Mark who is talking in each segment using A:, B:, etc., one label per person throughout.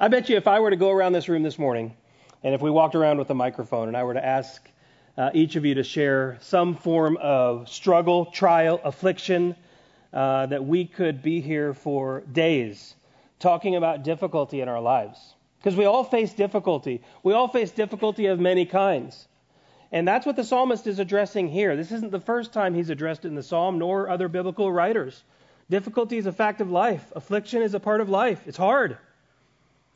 A: I bet you if I were to go around this room this morning, and if we walked around with a microphone, and I were to ask uh, each of you to share some form of struggle, trial, affliction, uh, that we could be here for days talking about difficulty in our lives. Because we all face difficulty. We all face difficulty of many kinds. And that's what the psalmist is addressing here. This isn't the first time he's addressed it in the psalm, nor other biblical writers. Difficulty is a fact of life, affliction is a part of life. It's hard.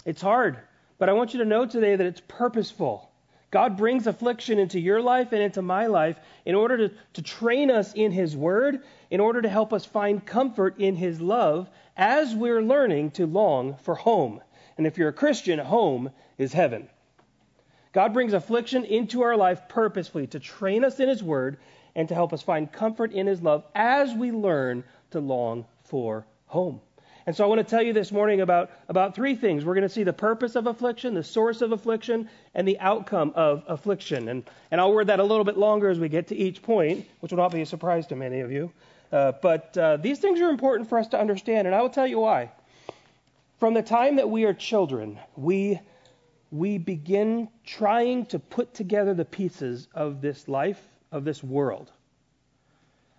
A: It's hard. But I want you to know today that it's purposeful. God brings affliction into your life and into my life in order to, to train us in His Word, in order to help us find comfort in His love as we're learning to long for home. And if you're a Christian, home is heaven. God brings affliction into our life purposefully to train us in His Word and to help us find comfort in His love as we learn to long for home. And so I want to tell you this morning about, about three things. We're going to see the purpose of affliction, the source of affliction, and the outcome of affliction. And, and I'll word that a little bit longer as we get to each point, which will not be a surprise to many of you. Uh, but uh, these things are important for us to understand, and I will tell you why. From the time that we are children, we, we begin trying to put together the pieces of this life, of this world.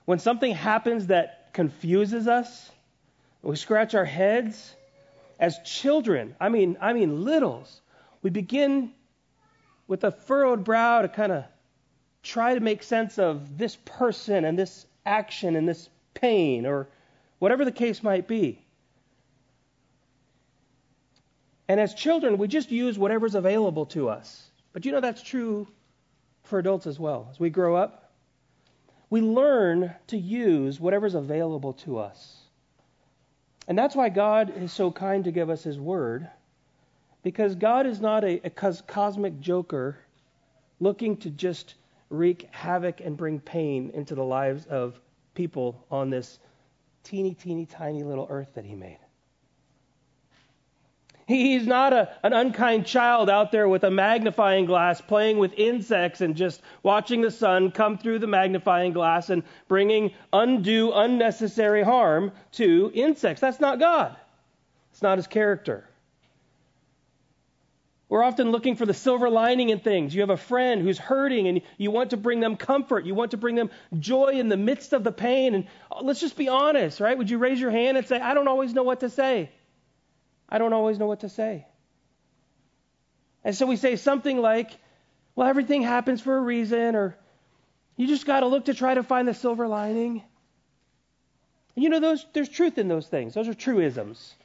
A: When something happens that confuses us, we scratch our heads. As children, I mean, I mean littles, we begin with a furrowed brow to kind of try to make sense of this person and this action and this pain or whatever the case might be. And as children, we just use whatever's available to us. But you know that's true for adults as well. As we grow up, we learn to use whatever's available to us. And that's why God is so kind to give us His Word, because God is not a, a cosmic joker looking to just wreak havoc and bring pain into the lives of people on this teeny, teeny, tiny little earth that He made. He's not a, an unkind child out there with a magnifying glass playing with insects and just watching the sun come through the magnifying glass and bringing undue, unnecessary harm to insects. That's not God. It's not his character. We're often looking for the silver lining in things. You have a friend who's hurting and you want to bring them comfort. You want to bring them joy in the midst of the pain. And let's just be honest, right? Would you raise your hand and say, I don't always know what to say? I don't always know what to say. And so we say something like, well, everything happens for a reason, or you just got to look to try to find the silver lining. And you know, those, there's truth in those things. Those are truisms.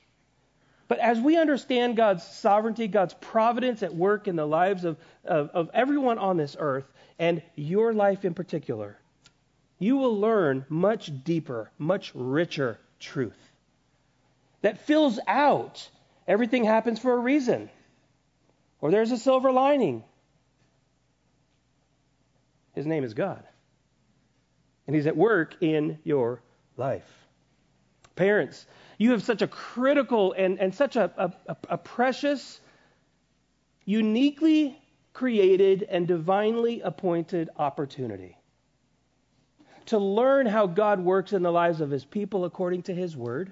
A: But as we understand God's sovereignty, God's providence at work in the lives of, of, of everyone on this earth, and your life in particular, you will learn much deeper, much richer truth that fills out Everything happens for a reason, or there's a silver lining. His name is God, and He's at work in your life. Parents, you have such a critical and, and such a, a, a precious, uniquely created, and divinely appointed opportunity to learn how God works in the lives of His people according to His Word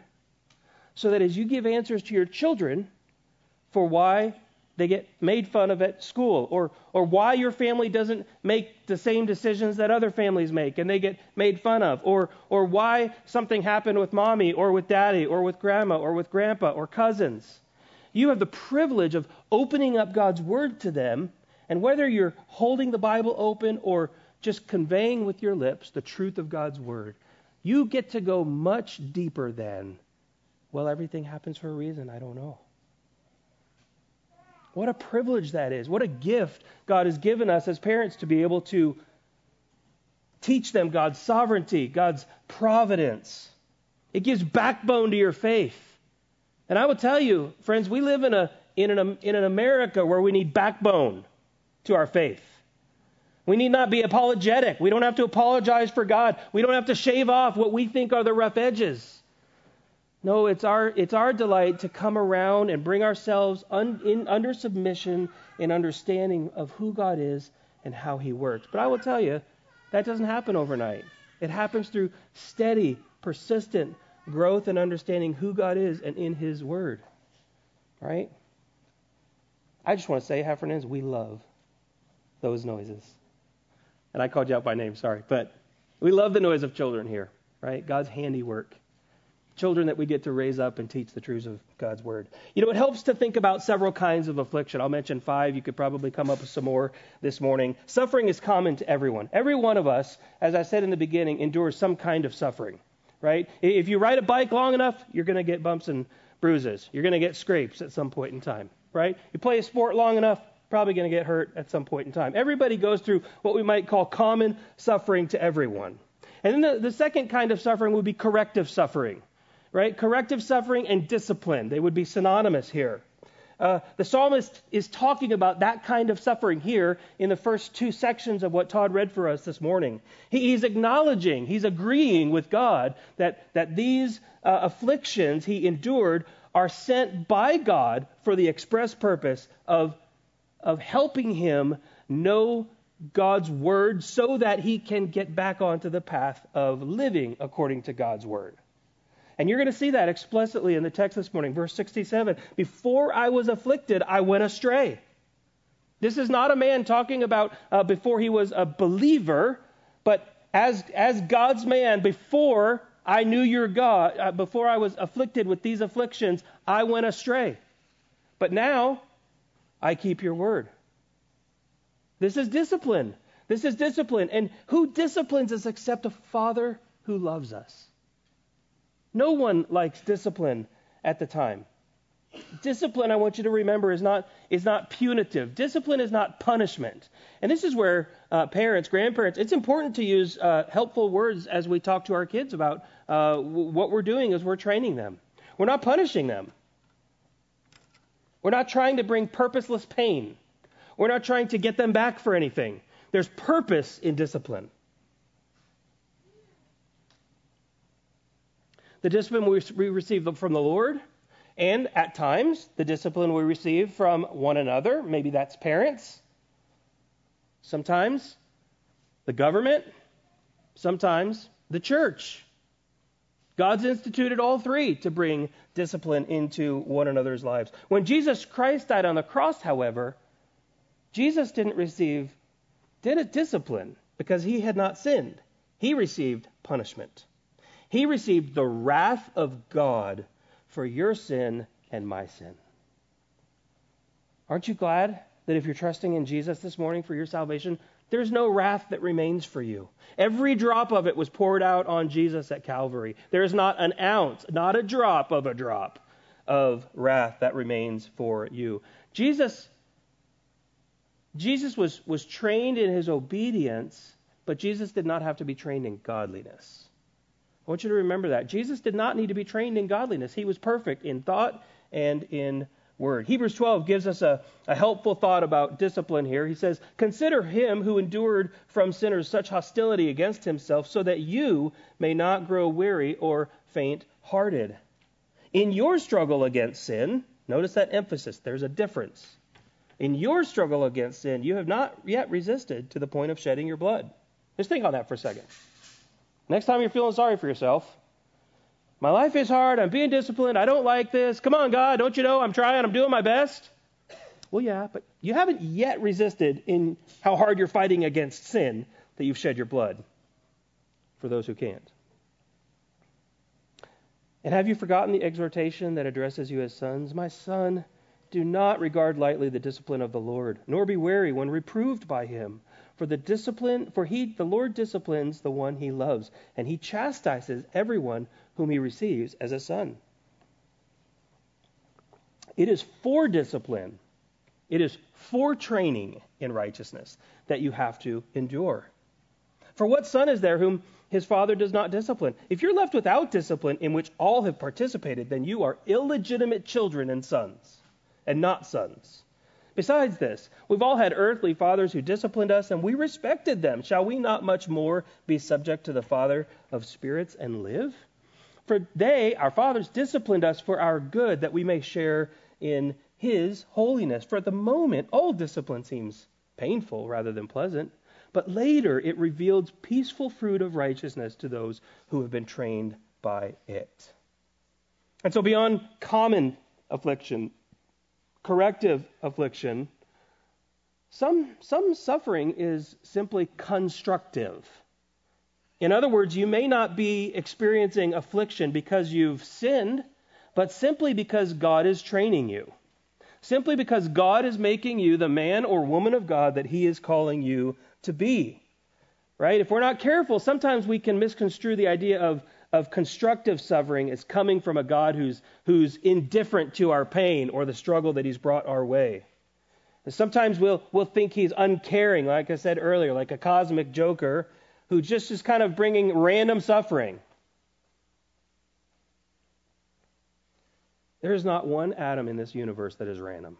A: so that as you give answers to your children for why they get made fun of at school or or why your family doesn't make the same decisions that other families make and they get made fun of or or why something happened with mommy or with daddy or with grandma or with grandpa or cousins. You have the privilege of opening up God's word to them and whether you're holding the bible open or just conveying with your lips the truth of God's word you get to go much deeper than well, everything happens for a reason. I don't know. What a privilege that is. What a gift God has given us as parents to be able to teach them God's sovereignty, God's providence. It gives backbone to your faith. And I will tell you, friends, we live in, a, in, an, in an America where we need backbone to our faith. We need not be apologetic. We don't have to apologize for God. We don't have to shave off what we think are the rough edges. No, it's our, it's our delight to come around and bring ourselves un, in, under submission and understanding of who God is and how He works. But I will tell you, that doesn't happen overnight. It happens through steady, persistent growth and understanding who God is and in His Word. Right? I just want to say, Heffernans, we love those noises. And I called you out by name, sorry. But we love the noise of children here, right? God's handiwork. Children that we get to raise up and teach the truths of God's word. You know, it helps to think about several kinds of affliction. I'll mention five. You could probably come up with some more this morning. Suffering is common to everyone. Every one of us, as I said in the beginning, endures some kind of suffering, right? If you ride a bike long enough, you're going to get bumps and bruises. You're going to get scrapes at some point in time, right? You play a sport long enough, probably going to get hurt at some point in time. Everybody goes through what we might call common suffering to everyone. And then the, the second kind of suffering would be corrective suffering, right? Corrective suffering and discipline. They would be synonymous here. Uh, the psalmist is talking about that kind of suffering here in the first two sections of what Todd read for us this morning. He, he's acknowledging, he's agreeing with God that, that these uh, afflictions he endured are sent by God for the express purpose of of helping him know God's word so that he can get back onto the path of living according to God's word. And you're going to see that explicitly in the text this morning, verse 67. Before I was afflicted, I went astray. This is not a man talking about uh, before he was a believer, but as, as God's man, before I knew your God, uh, before I was afflicted with these afflictions, I went astray. But now I keep your word. This is discipline. This is discipline. And who disciplines us except a father who loves us? No one likes discipline at the time. Discipline, I want you to remember, is not, is not punitive. Discipline is not punishment. And this is where uh, parents, grandparents, it's important to use uh, helpful words as we talk to our kids about uh, what we're doing as we're training them. We're not punishing them. We're not trying to bring purposeless pain. We're not trying to get them back for anything. There's purpose in discipline. The discipline we receive from the Lord, and at times the discipline we receive from one another, maybe that's parents, sometimes the government, sometimes the church. God's instituted all three to bring discipline into one another's lives. When Jesus Christ died on the cross, however, Jesus didn't receive didn't discipline because he had not sinned. He received punishment. He received the wrath of God for your sin and my sin. Aren't you glad that if you're trusting in Jesus this morning for your salvation, there's no wrath that remains for you. Every drop of it was poured out on Jesus at Calvary. There is not an ounce, not a drop of a drop of wrath that remains for you. Jesus Jesus was, was trained in his obedience, but Jesus did not have to be trained in godliness. I want you to remember that. Jesus did not need to be trained in godliness. He was perfect in thought and in word. Hebrews 12 gives us a, a helpful thought about discipline here. He says, Consider him who endured from sinners such hostility against himself, so that you may not grow weary or faint hearted. In your struggle against sin, notice that emphasis, there's a difference. In your struggle against sin, you have not yet resisted to the point of shedding your blood. Just think on that for a second. Next time you're feeling sorry for yourself, my life is hard. I'm being disciplined. I don't like this. Come on, God. Don't you know I'm trying? I'm doing my best. Well, yeah, but you haven't yet resisted in how hard you're fighting against sin that you've shed your blood for those who can't. And have you forgotten the exhortation that addresses you as sons? My son, do not regard lightly the discipline of the Lord, nor be weary when reproved by him. For the discipline, for he, the Lord disciplines the one he loves, and he chastises everyone whom he receives as a son. It is for discipline, it is for training in righteousness that you have to endure. For what son is there whom his father does not discipline? If you're left without discipline in which all have participated, then you are illegitimate children and sons, and not sons. Besides this, we've all had earthly fathers who disciplined us, and we respected them. Shall we not much more be subject to the Father of spirits and live? For they, our fathers, disciplined us for our good, that we may share in His holiness. For at the moment, all discipline seems painful rather than pleasant, but later it reveals peaceful fruit of righteousness to those who have been trained by it. And so, beyond common affliction, corrective affliction, some, some suffering is simply constructive. In other words, you may not be experiencing affliction because you've sinned, but simply because God is training you. Simply because God is making you the man or woman of God that He is calling you to be. Right? If we're not careful, sometimes we can misconstrue the idea of, of constructive suffering is coming from a God who's, who's indifferent to our pain or the struggle that He's brought our way. And sometimes we'll, we'll think He's uncaring, like I said earlier, like a cosmic joker who just is kind of bringing random suffering. There is not one atom in this universe that is random.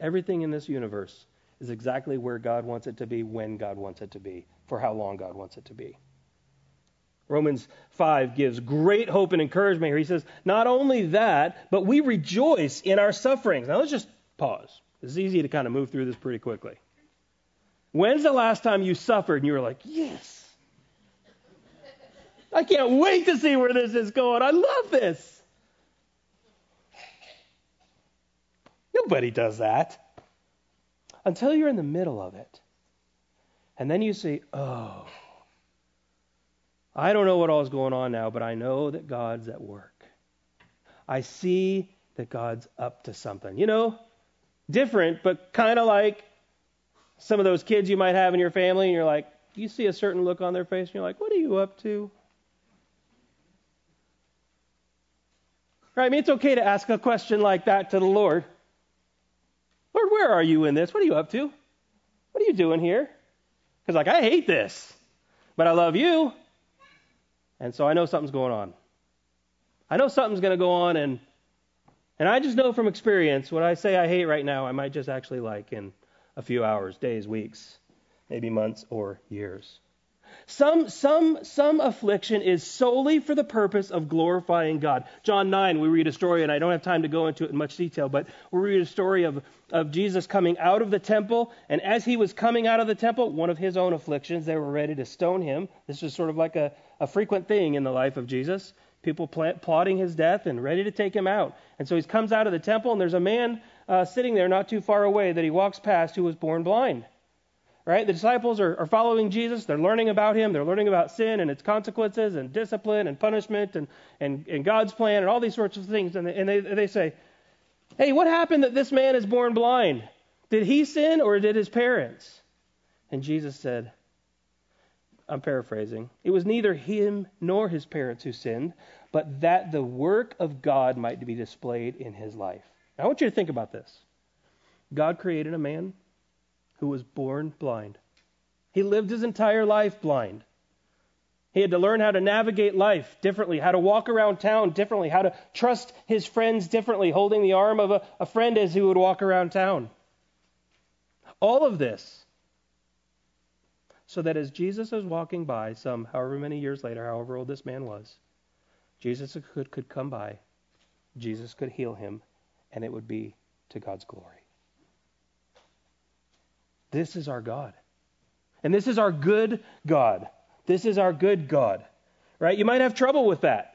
A: Everything in this universe is exactly where God wants it to be, when God wants it to be, for how long God wants it to be. Romans 5 gives great hope and encouragement here. He says, Not only that, but we rejoice in our sufferings. Now let's just pause. It's easy to kind of move through this pretty quickly. When's the last time you suffered and you were like, yes? I can't wait to see where this is going. I love this. Nobody does that until you're in the middle of it. And then you say, oh, I don't know what all is going on now, but I know that God's at work. I see that God's up to something. You know, different, but kind of like some of those kids you might have in your family, and you're like, you see a certain look on their face, and you're like, what are you up to? Right? I mean, it's okay to ask a question like that to the Lord. Lord, where are you in this? What are you up to? What are you doing here? Because, like, I hate this, but I love you. And so I know something's going on. I know something's going to go on, and and I just know from experience what I say I hate right now, I might just actually like in a few hours, days, weeks, maybe months or years. Some, some, some affliction is solely for the purpose of glorifying God. John 9, we read a story, and I don't have time to go into it in much detail, but we read a story of, of Jesus coming out of the temple, and as he was coming out of the temple, one of his own afflictions, they were ready to stone him. This was sort of like a, a frequent thing in the life of Jesus. People plotting his death and ready to take him out. And so he comes out of the temple, and there's a man uh, sitting there not too far away that he walks past who was born blind. Right? The disciples are, are following Jesus. They're learning about him. They're learning about sin and its consequences and discipline and punishment and, and, and God's plan and all these sorts of things. And, they, and they, they say, Hey, what happened that this man is born blind? Did he sin or did his parents? And Jesus said, I'm paraphrasing, it was neither him nor his parents who sinned, but that the work of God might be displayed in his life. Now, I want you to think about this. God created a man who was born blind. He lived his entire life blind. He had to learn how to navigate life differently, how to walk around town differently, how to trust his friends differently, holding the arm of a, a friend as he would walk around town. All of this so that as Jesus was walking by, some however many years later, however old this man was, Jesus could, could come by, Jesus could heal him, and it would be to God's glory. This is our God. And this is our good God. This is our good God. Right? You might have trouble with that.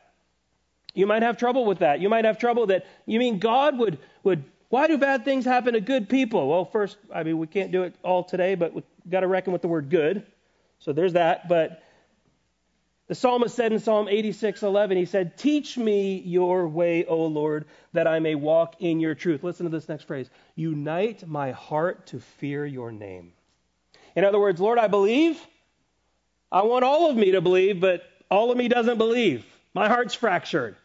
A: You might have trouble with that. You might have trouble that you mean God would would why do bad things happen to good people? Well, first, I mean, we can't do it all today, but we've got to reckon with the word good. So there's that. But the psalmist said in Psalm 86:11, he said, "Teach me your way, O Lord, that I may walk in your truth." Listen to this next phrase. Unite my heart to fear your name. In other words, Lord, I believe. I want all of me to believe, but all of me doesn't believe. My heart's fractured.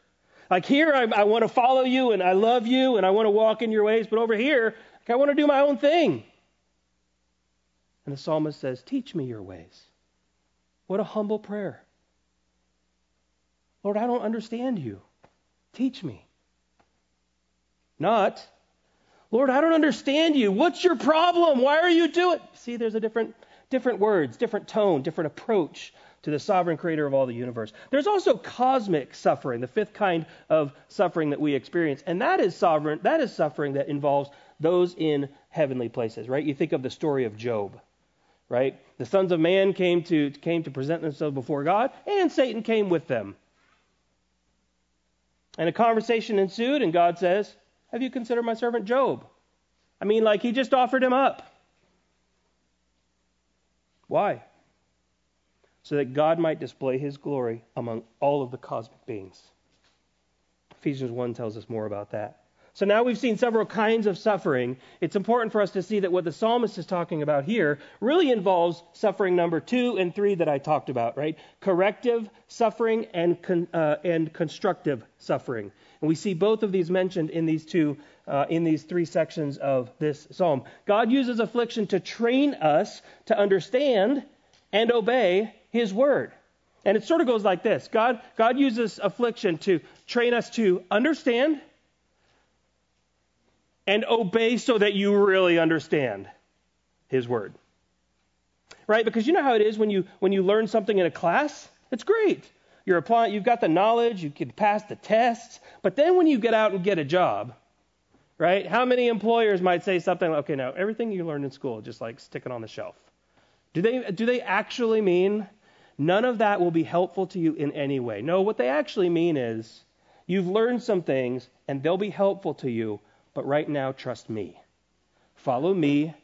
A: Like here, I, I want to follow you and I love you and I want to walk in your ways, but over here, like I want to do my own thing. And the psalmist says, Teach me your ways. What a humble prayer. Lord, I don't understand you. Teach me. Not, Lord, I don't understand you. What's your problem? Why are you doing? See, there's a different different words, different tone, different approach to the sovereign creator of all the universe. There's also cosmic suffering, the fifth kind of suffering that we experience, and that is sovereign, that is suffering that involves those in heavenly places, right? You think of the story of Job, right? The sons of man came to came to present themselves before God, and Satan came with them. And a conversation ensued, and God says, Have you considered my servant Job? I mean, like he just offered him up. Why? So that God might display his glory among all of the cosmic beings. Ephesians 1 tells us more about that. So now we've seen several kinds of suffering. It's important for us to see that what the psalmist is talking about here really involves suffering number two and three that I talked about, right? Corrective suffering and con, uh, and constructive suffering. And we see both of these mentioned in these two uh, in these three sections of this psalm. God uses affliction to train us to understand and obey His word. And it sort of goes like this God, God uses affliction to train us to understand and obey so that you really understand his word. Right? Because you know how it is when you when you learn something in a class? It's great. You're applying you've got the knowledge, you can pass the tests, but then when you get out and get a job, right? How many employers might say something like, okay, now everything you learned in school, just like stick it on the shelf. Do they do they actually mean none of that will be helpful to you in any way? No, what they actually mean is you've learned some things and they'll be helpful to you, but right now, trust me. Follow me.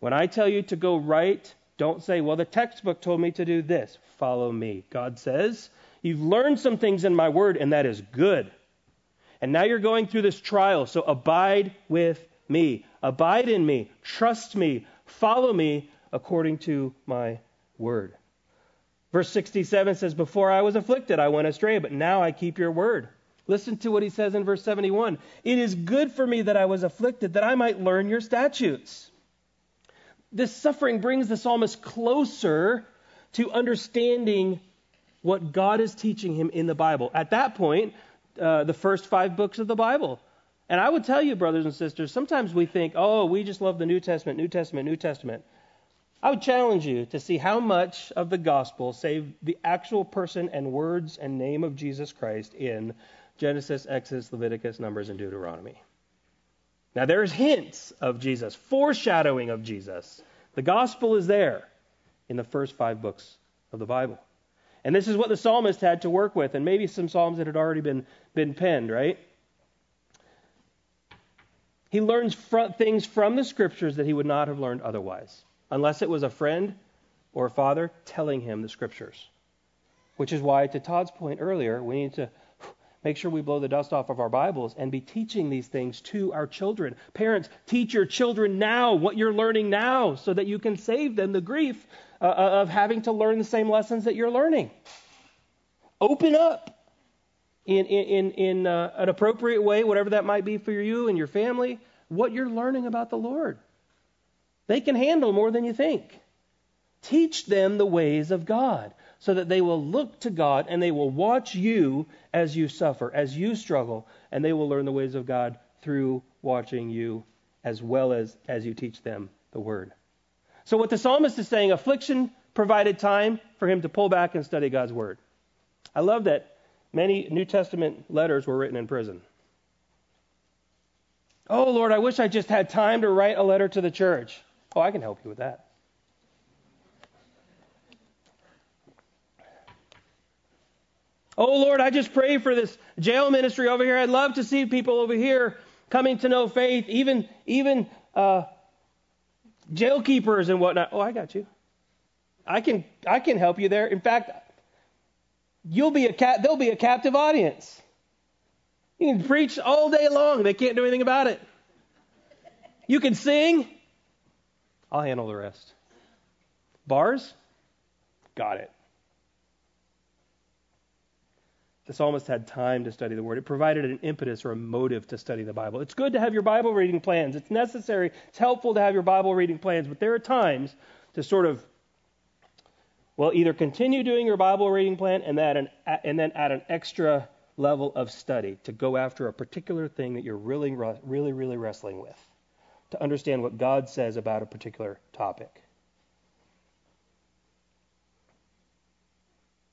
A: When I tell you to go right, don't say, well, the textbook told me to do this. Follow me. God says, You've learned some things in my word, and that is good. And now you're going through this trial, so abide with me. Abide in me. Trust me. Follow me according to my word. Verse 67 says, Before I was afflicted, I went astray, but now I keep your word. Listen to what he says in verse 71 It is good for me that I was afflicted, that I might learn your statutes. This suffering brings the psalmist closer to understanding what God is teaching him in the Bible. At that point, uh, the first five books of the Bible. And I would tell you, brothers and sisters, sometimes we think, oh, we just love the New Testament, New Testament, New Testament. I would challenge you to see how much of the gospel, save the actual person and words and name of Jesus Christ, in Genesis, Exodus, Leviticus, Numbers, and Deuteronomy. Now, there's hints of Jesus, foreshadowing of Jesus. The gospel is there in the first five books of the Bible. And this is what the psalmist had to work with, and maybe some psalms that had already been, been penned, right? He learns fr- things from the scriptures that he would not have learned otherwise, unless it was a friend or a father telling him the scriptures. Which is why, to Todd's point earlier, we need to make sure we blow the dust off of our Bibles and be teaching these things to our children. Parents, teach your children now what you're learning now so that you can save them the grief uh, uh, of having to learn the same lessons that you're learning. Open up in, in, in uh, an appropriate way, whatever that might be for you and your family, what you're learning about the Lord. They can handle more than you think. Teach them the ways of God so that they will look to God and they will watch you as you suffer, as you struggle, and they will learn the ways of God through watching you as well as as you teach them the word. So what the psalmist is saying, affliction provided time for him to pull back and study God's word. I love that many New Testament letters were written in prison. Oh Lord, I wish I just had time to write a letter to the church. Oh, I can help you with that. Oh Lord, I just pray for this jail ministry over here. I'd love to see people over here coming to know faith, even even uh, jail keepers and whatnot. Oh, I got you. I can I can help you there. In fact, you'll be a cat. There'll be a captive audience. You can preach all day long. They can't do anything about it. You can sing. I'll handle the rest. Bars? Got it. the psalmist had time to study the word. It provided an impetus or a motive to study the Bible. It's good to have your Bible reading plans. It's necessary. It's helpful to have your Bible reading plans, but there are times to sort of well, either continue doing your Bible reading plan and, an, and then add an extra level of study to go after a particular thing that you're really, really, really wrestling with, to understand what God says about a particular topic.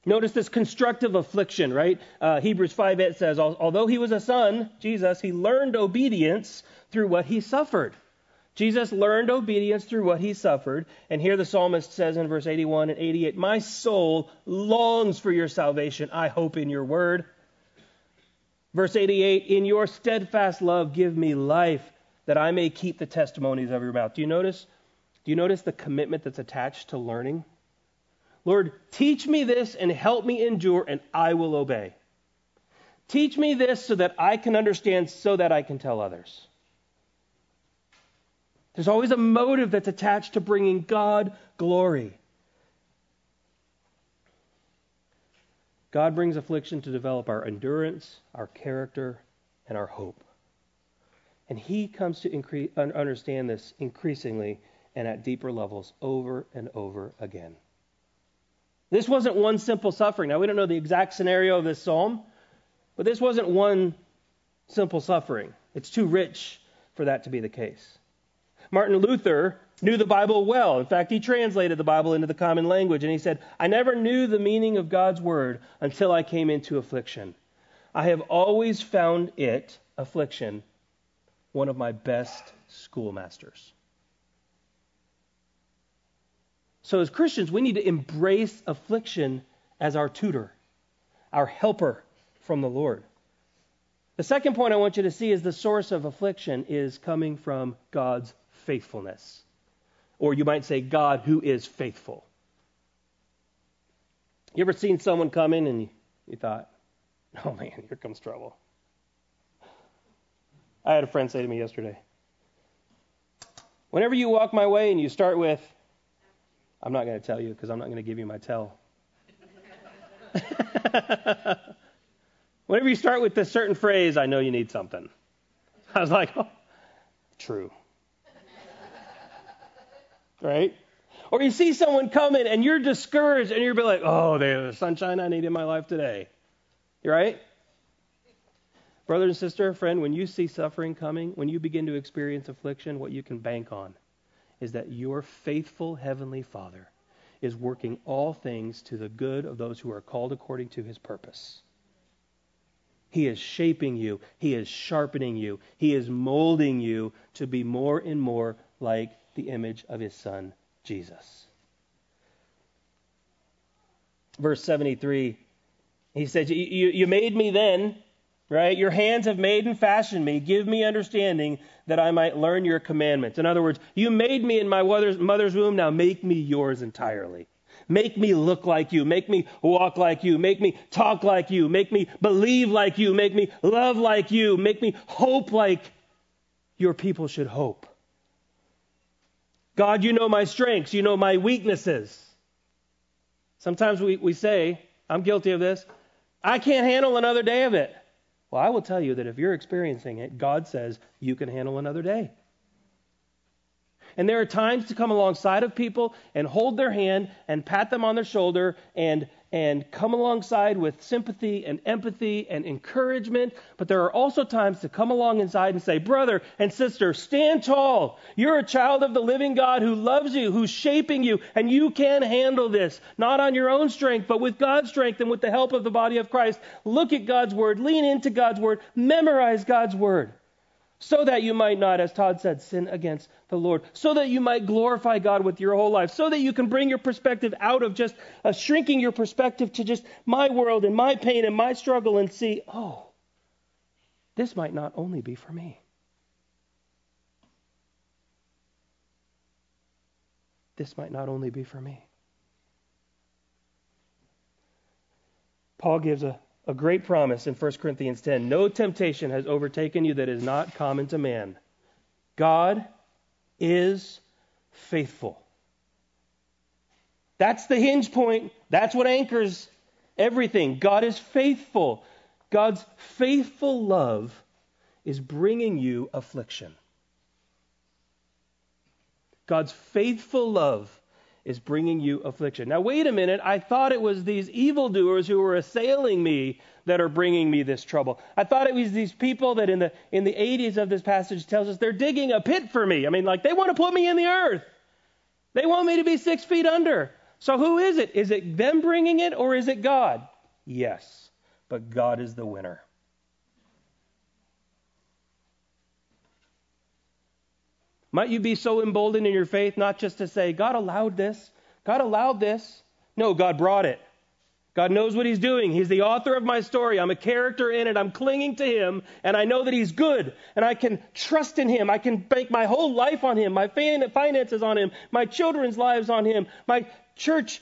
A: Notice this constructive affliction, right? Uh, Hebrews 5 8 says, Although he was a son, Jesus, he learned obedience through what he suffered. Jesus learned obedience through what he suffered. And here the psalmist says in verse 81 and 88, My soul longs for your salvation. I hope in your word. Verse 88 In your steadfast love, give me life that I may keep the testimonies of your mouth. Do you notice? Do you notice the commitment that's attached to learning? Lord, teach me this and help me endure, and I will obey. Teach me this so that I can understand, so that I can tell others. There's always a motive that's attached to bringing God glory. God brings affliction to develop our endurance, our character, and our hope. And He comes to increase, understand this increasingly and at deeper levels over and over again. This wasn't one simple suffering. Now, we don't know the exact scenario of this psalm, but this wasn't one simple suffering. It's too rich for that to be the case. Martin Luther knew the Bible well. In fact, he translated the Bible into the common language, and he said, I never knew the meaning of God's word until I came into affliction. I have always found it, affliction, one of my best schoolmasters. So, as Christians, we need to embrace affliction as our tutor, our helper from the Lord. The second point I want you to see is the source of affliction is coming from God's faithfulness. Or you might say, God who is faithful. You ever seen someone come in and you, you thought, oh man, here comes trouble? I had a friend say to me yesterday, whenever you walk my way and you start with, I'm not going to tell you because I'm not going to give you my tell. whenever you start with this certain phrase, I know you need something. I was like, oh, true right? Or you see someone coming and you're discouraged and you're like, oh, there's the sunshine I need in my life today. You right? Brother and sister, friend, when you see suffering coming, when you begin to experience affliction, what you can bank on is that your faithful Heavenly Father is working all things to the good of those who are called according to his purpose. He is shaping you, He is sharpening you, He is molding you to be more and more like the image of his son, Jesus. Verse 73, he says, you, you made me then, right? Your hands have made and fashioned me. Give me understanding that I might learn your commandments. In other words, you made me in my mother's womb, now make me yours entirely. Make me look like you. Make me walk like you. Make me talk like you. Make me believe like you. Make me love like you. Make me hope like your people should hope. God, you know my strengths, you know my weaknesses. Sometimes we, we say, I'm guilty of this, I can't handle another day of it. Well, I will tell you that if you're experiencing it, God says you can handle another day. And there are times to come alongside of people and hold their hand and pat them on their shoulder and and come alongside with sympathy and empathy and encouragement. But there are also times to come along inside and say, Brother and sister, stand tall. You're a child of the living God who loves you, who's shaping you, and you can handle this, not on your own strength, but with God's strength and with the help of the body of Christ. Look at God's word, lean into God's word, memorize God's word so that you might not, as Todd said, sin against the Lord, so that you might glorify God with your whole life, so that you can bring your perspective out of just uh, shrinking your perspective to just my world and my pain and my struggle and see, oh, this might not only be for me. This might not only be for me. Paul gives a a great promise in 1 Corinthians 10. No temptation has overtaken you that is not common to man. God is faithful. That's the hinge point. That's what anchors everything. God is faithful. God's faithful love is bringing you affliction. God's faithful love is bringing you affliction. Now, wait a minute. I thought it was these evildoers who were assailing me that are bringing me this trouble. I thought it was these people that in the in the 80s of this passage tells us they're digging a pit for me. I mean, like they want to put me in the earth. They want me to be six feet under. So who is it? Is it them bringing it or is it God? Yes, but God is the winner. Might you be so emboldened in your faith not just to say, God allowed this, God allowed this. No, God brought it. God knows what He's doing. He's the author of my story. I'm a character in it. I'm clinging to Him, and I know that He's good, and I can trust in Him. I can bank my whole life on Him, my finances on Him, my children's lives on Him, my church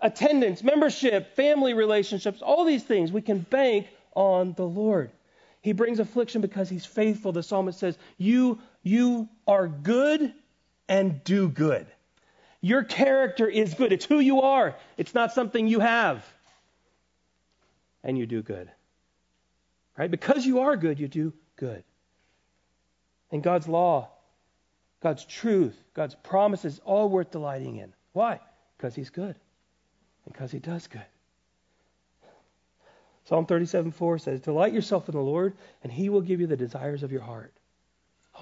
A: attendance, membership, family relationships, all these things we can bank on the Lord. He brings affliction because He's faithful. The psalmist says, You, you are good and do good. Your character is good. It's who you are, it's not something you have. And you do good. Right? Because you are good, you do good. And God's law, God's truth, God's promises, all worth delighting in. Why? Because He's good. and Because He does good. Psalm 37 4 says, Delight yourself in the Lord, and He will give you the desires of your heart.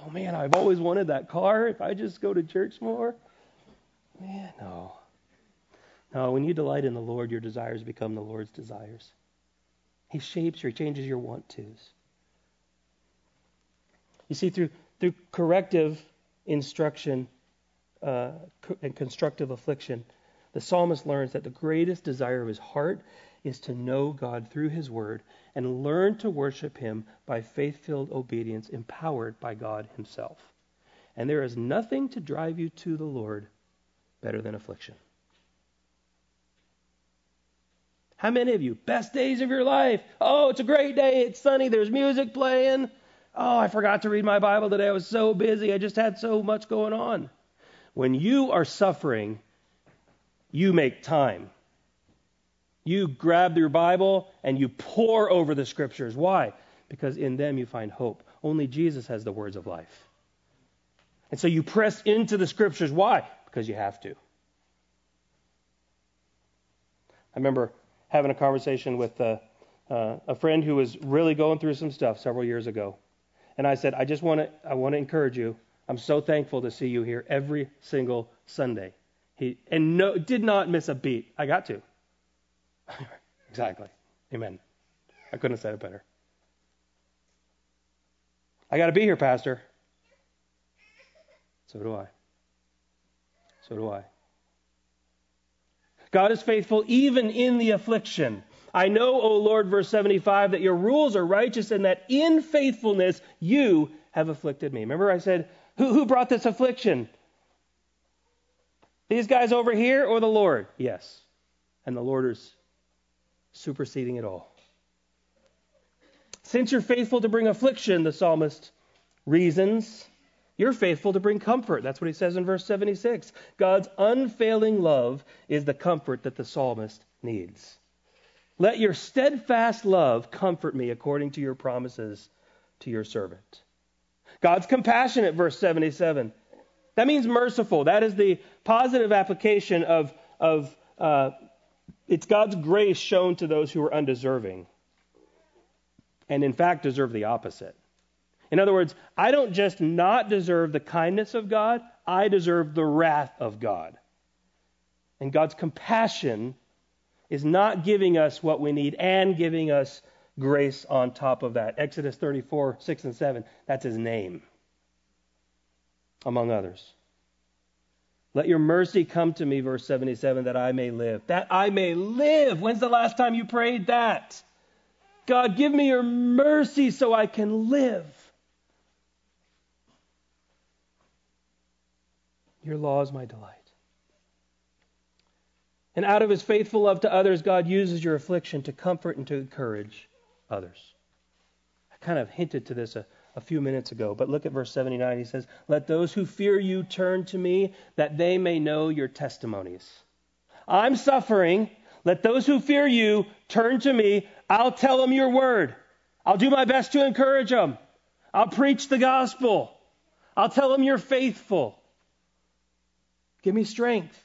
A: Oh man, I've always wanted that car. If I just go to church more, Man, no. No, when you delight in the Lord, your desires become the Lord's desires. He shapes he changes your want tos. You see, through through corrective instruction uh, and constructive affliction, the psalmist learns that the greatest desire of his heart is to know God through his word and learn to worship him by faith filled obedience empowered by God himself. And there is nothing to drive you to the Lord better than affliction. How many of you, best days of your life? Oh, it's a great day. It's sunny. There's music playing. Oh, I forgot to read my Bible today. I was so busy. I just had so much going on. When you are suffering, you make time. You grab your Bible and you pore over the scriptures. Why? Because in them you find hope. Only Jesus has the words of life. And so you press into the scriptures. Why? because you have to. I remember having a conversation with uh, uh, a friend who was really going through some stuff several years ago. And I said, I just want to I want to encourage you. I'm so thankful to see you here every single Sunday. He and no did not miss a beat. I got to. Exactly. Amen. I couldn't have said it better. I got to be here, Pastor. So do I. So do I. God is faithful even in the affliction. I know, O Lord, verse 75, that your rules are righteous and that in faithfulness you have afflicted me. Remember, I said, who, who brought this affliction? These guys over here or the Lord? Yes. And the Lord is superseding it all. Since you're faithful to bring affliction, the psalmist reasons, you're faithful to bring comfort. That's what he says in verse 76. God's unfailing love is the comfort that the psalmist needs. Let your steadfast love comfort me according to your promises to your servant. God's compassionate, verse 77. That means merciful. That is the positive application of, of uh, it's God's grace shown to those who are undeserving, and in fact deserve the opposite. In other words, I don't just not deserve the kindness of God, I deserve the wrath of God. And God's compassion is not giving us what we need and giving us grace on top of that. Exodus 34, 6 and 7, that's his name, among others. Let your mercy come to me, verse 77, that I may live. That I may live. When's the last time you prayed that? God, give me your mercy so I can live. Your law is my delight. And out of his faithful love to others, God uses your affliction to comfort and to encourage others. I kind of hinted to this a few minutes ago, but look at verse 79. He says, Let those who fear you turn to me, that they may know your testimonies. I'm suffering. Let those who fear you turn to me. I'll tell them your word. I'll do my best to encourage them. I'll preach the gospel. I'll tell them you're faithful. Give me strength.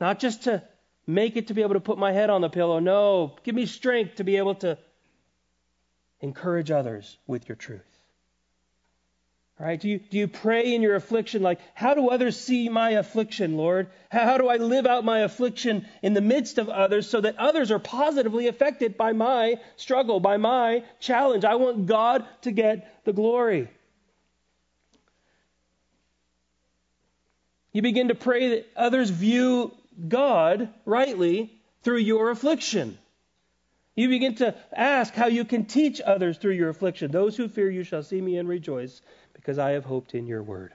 A: Not just to make it to be able to put my head on the pillow. No, give me strength to be able to encourage others with your truth. All right? Do you, do you pray in your affliction like, how do others see my affliction, Lord? How, how do I live out my affliction in the midst of others so that others are positively affected by my struggle, by my challenge? I want God to get the glory. You begin to pray that others view God rightly through your affliction. You begin to ask how you can teach others through your affliction. Those who fear you shall see me and rejoice, because I have hoped in your word.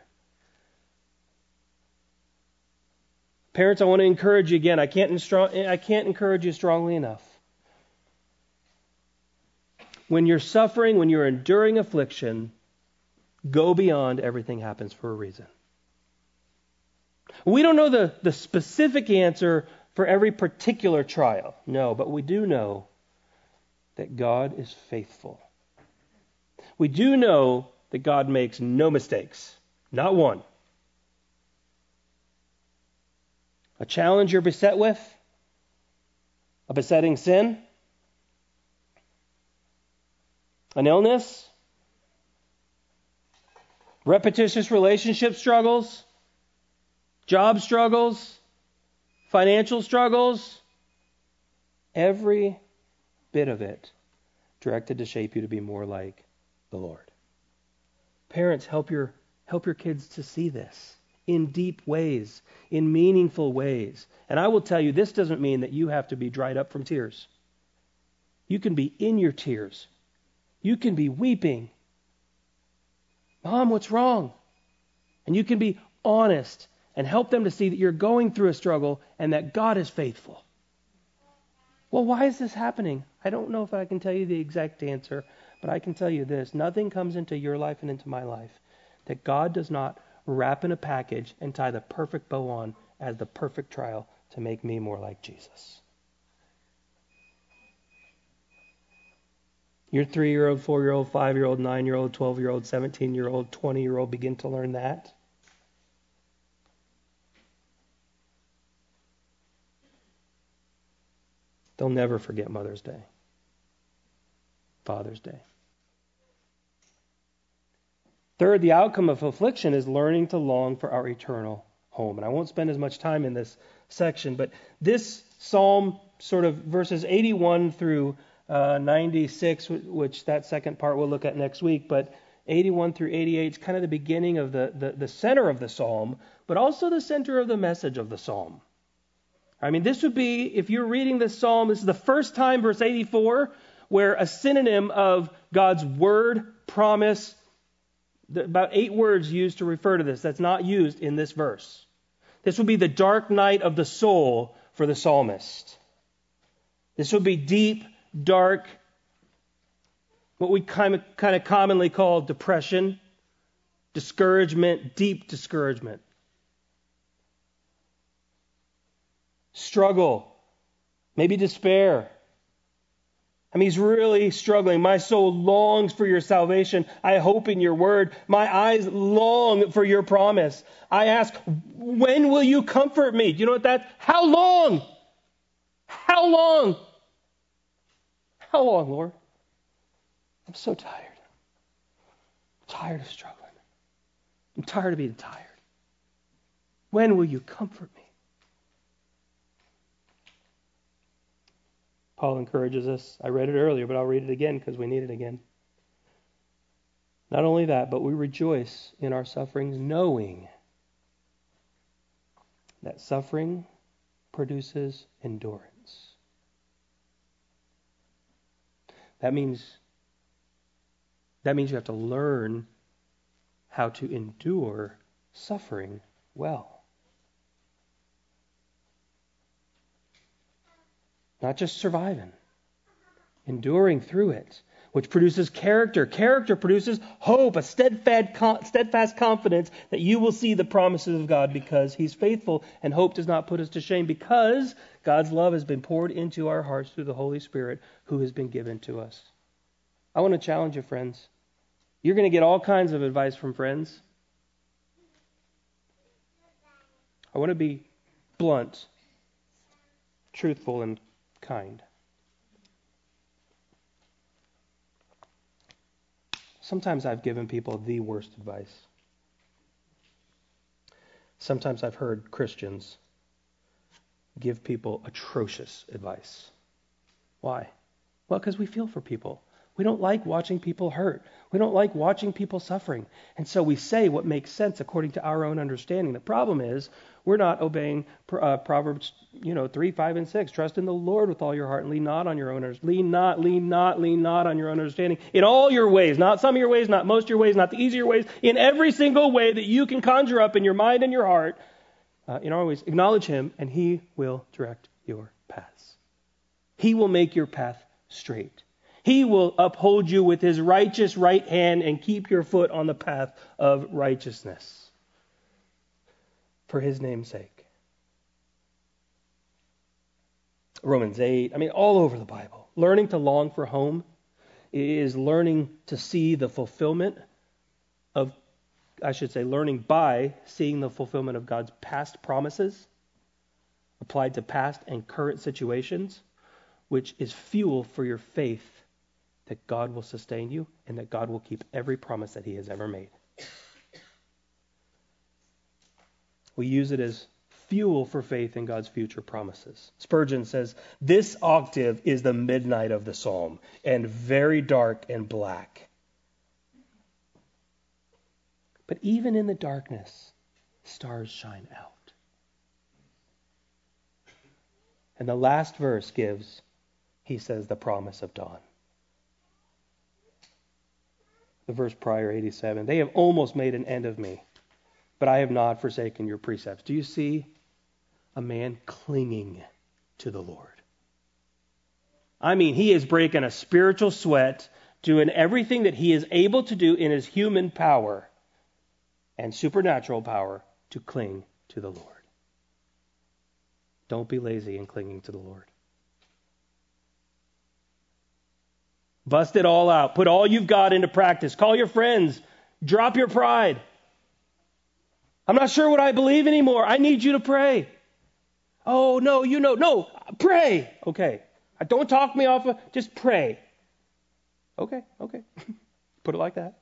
A: Parents, I want to encourage you again. I can't, I can't encourage you strongly enough. When you're suffering, when you're enduring affliction, go beyond everything happens for a reason. We don't know the, the specific answer for every particular trial, no, but we do know that God is faithful. We do know that God makes no mistakes, not one. A challenge you're beset with, a besetting sin, an illness, repetitious relationship struggles, job struggles, financial struggles, every bit of it directed to shape you to be more like the Lord. Parents, help your help your kids to see this in deep ways, in meaningful ways. And I will tell you this doesn't mean that you have to be dried up from tears. You can be in your tears. You can be weeping. Mom, what's wrong? And you can be honest and help them to see that you're going through a struggle and that God is faithful. Well, why is this happening? I don't know if I can tell you the exact answer, but I can tell you this nothing comes into your life and into my life that God does not wrap in a package and tie the perfect bow on as the perfect trial to make me more like Jesus. Your three year old, four year old, five year old, nine year old, 12 year old, 17 year old, 20 year old begin to learn that. They'll never forget Mother's Day, Father's Day. Third, the outcome of affliction is learning to long for our eternal home. And I won't spend as much time in this section, but this psalm, sort of verses 81 through uh, 96, which that second part we'll look at next week, but 81 through 88 is kind of the beginning of the, the, the center of the psalm, but also the center of the message of the psalm. I mean, this would be, if you're reading this psalm, this is the first time, verse 84, where a synonym of God's word, promise, about eight words used to refer to this, that's not used in this verse. This would be the dark night of the soul for the psalmist. This would be deep, dark, what we kind of, kind of commonly call depression, discouragement, deep discouragement. struggle, maybe despair. I mean, he's really struggling. My soul longs for your salvation. I hope in your word. My eyes long for your promise. I ask, when will you comfort me? Do you know what that's? How long? How long? How long, Lord? I'm so tired. I'm tired of struggling. I'm tired of being tired. When will you comfort me? Paul encourages us. I read it earlier, but I'll read it again because we need it again. Not only that, but we rejoice in our sufferings, knowing that suffering produces endurance. That means that means you have to learn how to endure suffering well. Not just surviving, enduring through it, which produces character. Character produces hope, a steadfast confidence that you will see the promises of God because He's faithful, and hope does not put us to shame because God's love has been poured into our hearts through the Holy Spirit who has been given to us. I want to challenge you, friends. You're going to get all kinds of advice from friends. I want to be blunt, truthful, and kind. Sometimes I've given people the worst advice. Sometimes I've heard Christians give people atrocious advice. Why? Well, because we feel for people. We don't like watching people hurt. We don't like watching people suffering. And so we say what makes sense according to our own understanding. The problem is we're not obeying uh, Proverbs, you know, 3, 5, and 6. Trust in the Lord with all your heart and lean not on your own understanding. Lean not, lean not, lean not on your own understanding. In all your ways, not some of your ways, not most of your ways, not the easier ways, in every single way that you can conjure up in your mind and your heart, uh, in all ways, acknowledge him and he will direct your paths. He will make your path straight. He will uphold you with his righteous right hand and keep your foot on the path of righteousness for his name's sake. Romans 8, I mean, all over the Bible. Learning to long for home is learning to see the fulfillment of, I should say, learning by seeing the fulfillment of God's past promises applied to past and current situations, which is fuel for your faith that God will sustain you and that God will keep every promise that He has ever made. We use it as fuel for faith in God's future promises. Spurgeon says, This octave is the midnight of the psalm, and very dark and black. But even in the darkness, stars shine out. And the last verse gives, he says, the promise of dawn the verse prior, 87. They have almost made an end of me, but I have not forsaken your precepts. Do you see a man clinging to the Lord? I mean, he is breaking a spiritual sweat, doing everything that he is able to do in his human power and supernatural power to cling to the Lord. Don't be lazy in clinging to the Lord. Bust it all out. Put all you've got into practice. Call your friends. Drop your pride. I'm not sure what I believe anymore. I need you to pray. Oh, no, you know. No, pray. Okay. Don't talk me off of, just pray. Okay, okay. Put it like that.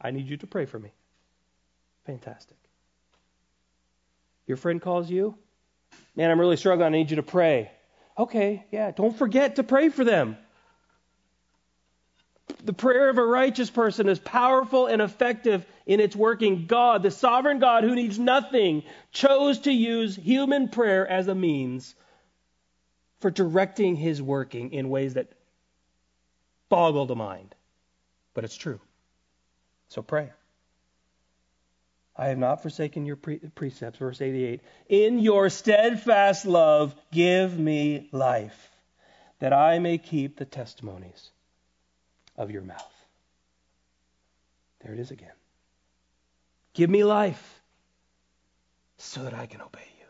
A: I need you to pray for me. Fantastic. Your friend calls you. Man, I'm really struggling. I need you to pray. Okay, yeah. Don't forget to pray for them. The prayer of a righteous person is powerful and effective in its working. God, the sovereign God who needs nothing, chose to use human prayer as a means for directing his working in ways that boggle the mind. But it's true. So pray. I have not forsaken your pre- precepts. Verse 88. In your steadfast love, give me life, that I may keep the testimonies of your mouth. There it is again. Give me life so that I can obey you.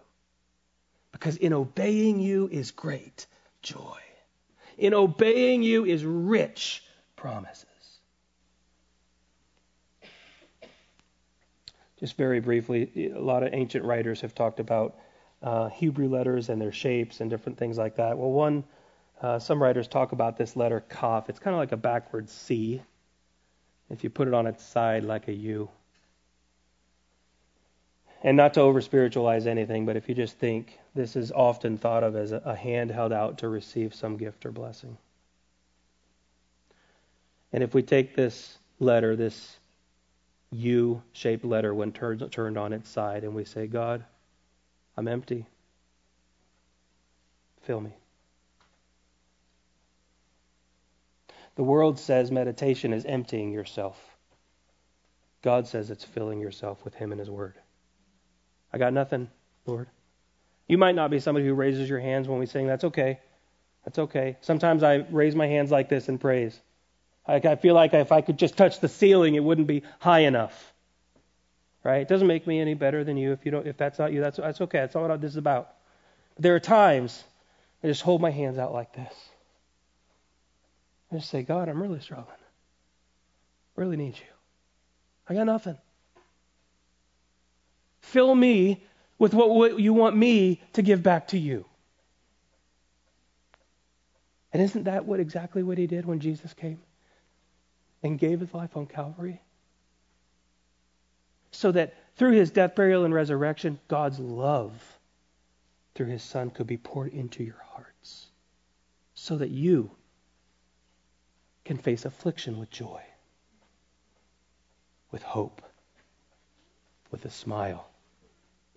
A: Because in obeying you is great joy. In obeying you is rich promises. Just very briefly, a lot of ancient writers have talked about uh, Hebrew letters and their shapes and different things like that. Well, one uh, some writers talk about this letter Kaf. It's kind of like a backwards C. If you put it on its side like a U. And not to over spiritualize anything, but if you just think, this is often thought of as a, a hand held out to receive some gift or blessing. And if we take this letter, this U shaped letter, when turned, turned on its side, and we say, God, I'm empty. Fill me. The world says meditation is emptying yourself. God says it's filling yourself with Him and His Word. I got nothing, Lord. You might not be somebody who raises your hands when we sing. That's okay. That's okay. Sometimes I raise my hands like this in praise. I, feel like if I could just touch the ceiling, it wouldn't be high enough. Right? It doesn't make me any better than you. If you don't, if that's not you, that's that's okay. That's all what this is about. But there are times I just hold my hands out like this. I just say, God, I'm really struggling. Really need you. I got nothing. Fill me with what, what you want me to give back to you. And isn't that what exactly what he did when Jesus came and gave his life on Calvary? So that through his death, burial, and resurrection, God's love through his Son could be poured into your hearts. So that you can face affliction with joy, with hope, with a smile,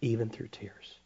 A: even through tears.